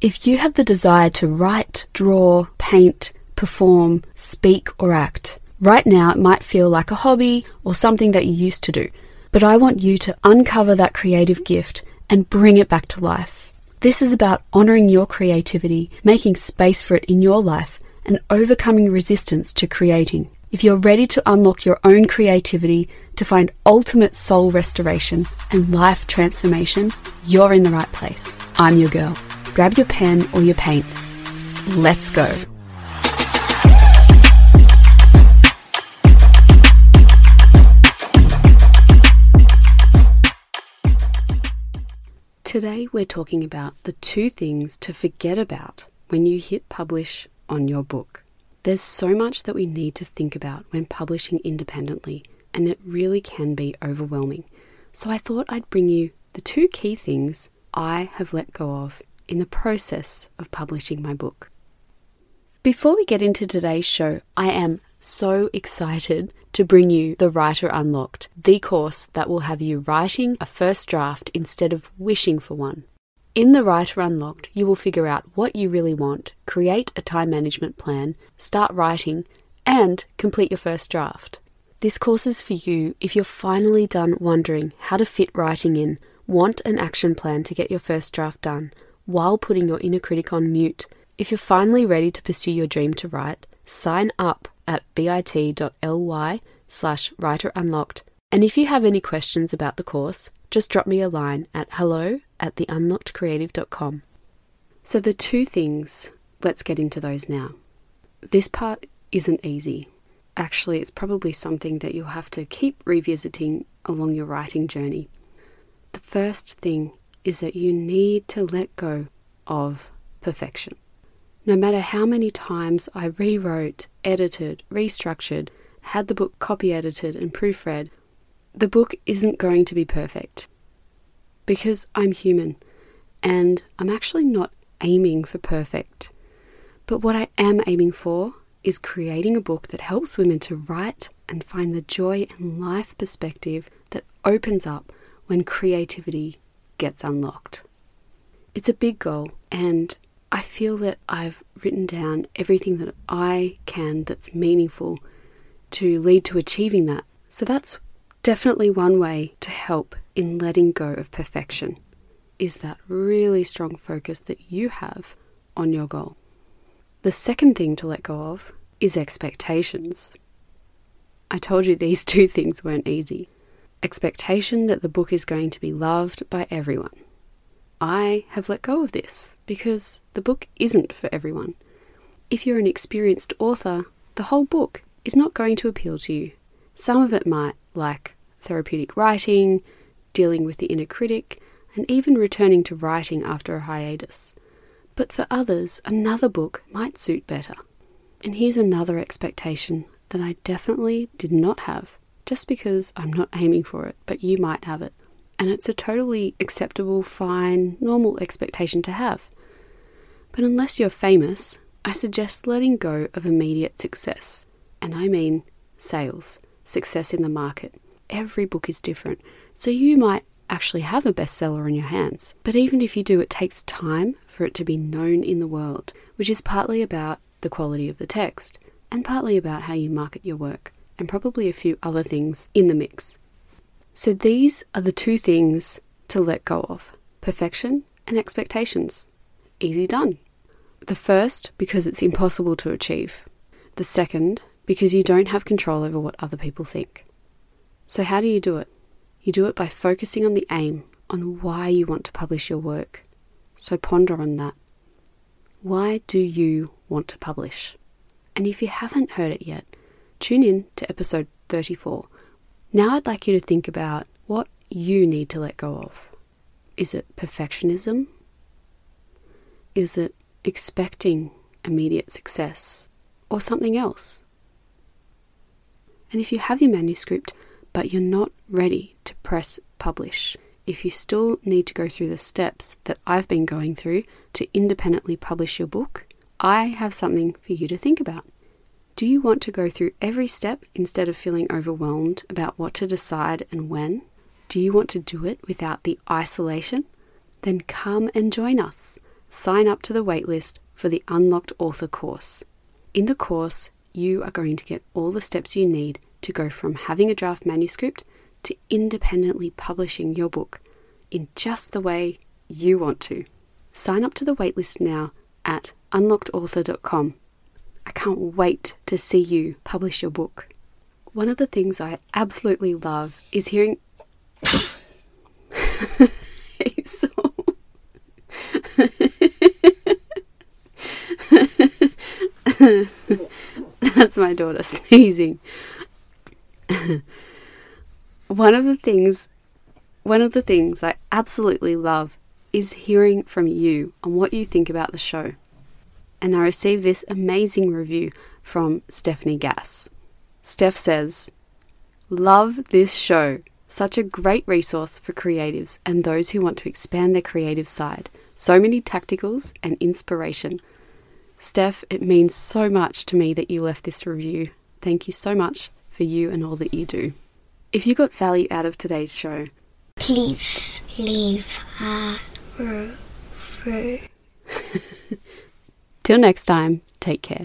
If you have the desire to write, draw, paint, perform, speak, or act, right now it might feel like a hobby or something that you used to do. But I want you to uncover that creative gift and bring it back to life. This is about honoring your creativity, making space for it in your life, and overcoming resistance to creating. If you're ready to unlock your own creativity to find ultimate soul restoration and life transformation, you're in the right place. I'm your girl. Grab your pen or your paints. Let's go. Today, we're talking about the two things to forget about when you hit publish on your book. There's so much that we need to think about when publishing independently, and it really can be overwhelming. So, I thought I'd bring you the two key things I have let go of in the process of publishing my book. Before we get into today's show, I am so excited to bring you The Writer Unlocked, the course that will have you writing a first draft instead of wishing for one. In The Writer Unlocked, you will figure out what you really want, create a time management plan, start writing, and complete your first draft. This course is for you if you're finally done wondering how to fit writing in, want an action plan to get your first draft done, while putting your inner critic on mute. If you're finally ready to pursue your dream to write, sign up at bit.ly slash writerunlocked. And if you have any questions about the course, just drop me a line at hello at theunlockedcreative.com. So, the two things, let's get into those now. This part isn't easy. Actually, it's probably something that you'll have to keep revisiting along your writing journey. The first thing is that you need to let go of perfection. No matter how many times I rewrote, edited, restructured, had the book copy edited and proofread, the book isn't going to be perfect. Because I'm human and I'm actually not aiming for perfect. But what I am aiming for is creating a book that helps women to write and find the joy and life perspective that opens up when creativity gets unlocked. It's a big goal, and I feel that I've written down everything that I can that's meaningful to lead to achieving that. So that's definitely one way to help in letting go of perfection is that really strong focus that you have on your goal. The second thing to let go of is expectations. I told you these two things weren't easy. Expectation that the book is going to be loved by everyone. I have let go of this because the book isn't for everyone. If you're an experienced author, the whole book is not going to appeal to you. Some of it might, like therapeutic writing, dealing with the inner critic, and even returning to writing after a hiatus. But for others, another book might suit better. And here's another expectation that I definitely did not have, just because I'm not aiming for it, but you might have it and it's a totally acceptable, fine, normal expectation to have. But unless you're famous, I suggest letting go of immediate success. And I mean sales, success in the market. Every book is different, so you might actually have a bestseller in your hands. But even if you do, it takes time for it to be known in the world, which is partly about the quality of the text and partly about how you market your work, and probably a few other things in the mix. So these are the two things to let go of perfection and expectations. Easy done. The first, because it's impossible to achieve. The second, because you don't have control over what other people think. So, how do you do it? You do it by focusing on the aim, on why you want to publish your work. So, ponder on that. Why do you want to publish? And if you haven't heard it yet, tune in to episode 34 now I'd like you to think about what you need to let go of. Is it perfectionism? Is it expecting immediate success or something else? And if you have your manuscript but you're not ready to press publish, if you still need to go through the steps that I've been going through to independently publish your book, I have something for you to think about. Do you want to go through every step instead of feeling overwhelmed about what to decide and when? Do you want to do it without the isolation? Then come and join us. sign up to the waitlist for the Unlocked Author course. In the course, you are going to get all the steps you need to go from having a draft manuscript to independently publishing your book in just the way you want to. Sign up to the waitlist now at unlockedauthor.com. I can't wait to see you publish your book. One of the things I absolutely love is hearing. That's my daughter sneezing. one of the things one of the things I absolutely love is hearing from you on what you think about the show. And I received this amazing review from Stephanie Gass. Steph says, Love this show. Such a great resource for creatives and those who want to expand their creative side. So many tacticals and inspiration. Steph, it means so much to me that you left this review. Thank you so much for you and all that you do. If you got value out of today's show, please leave a review. Till next time, take care.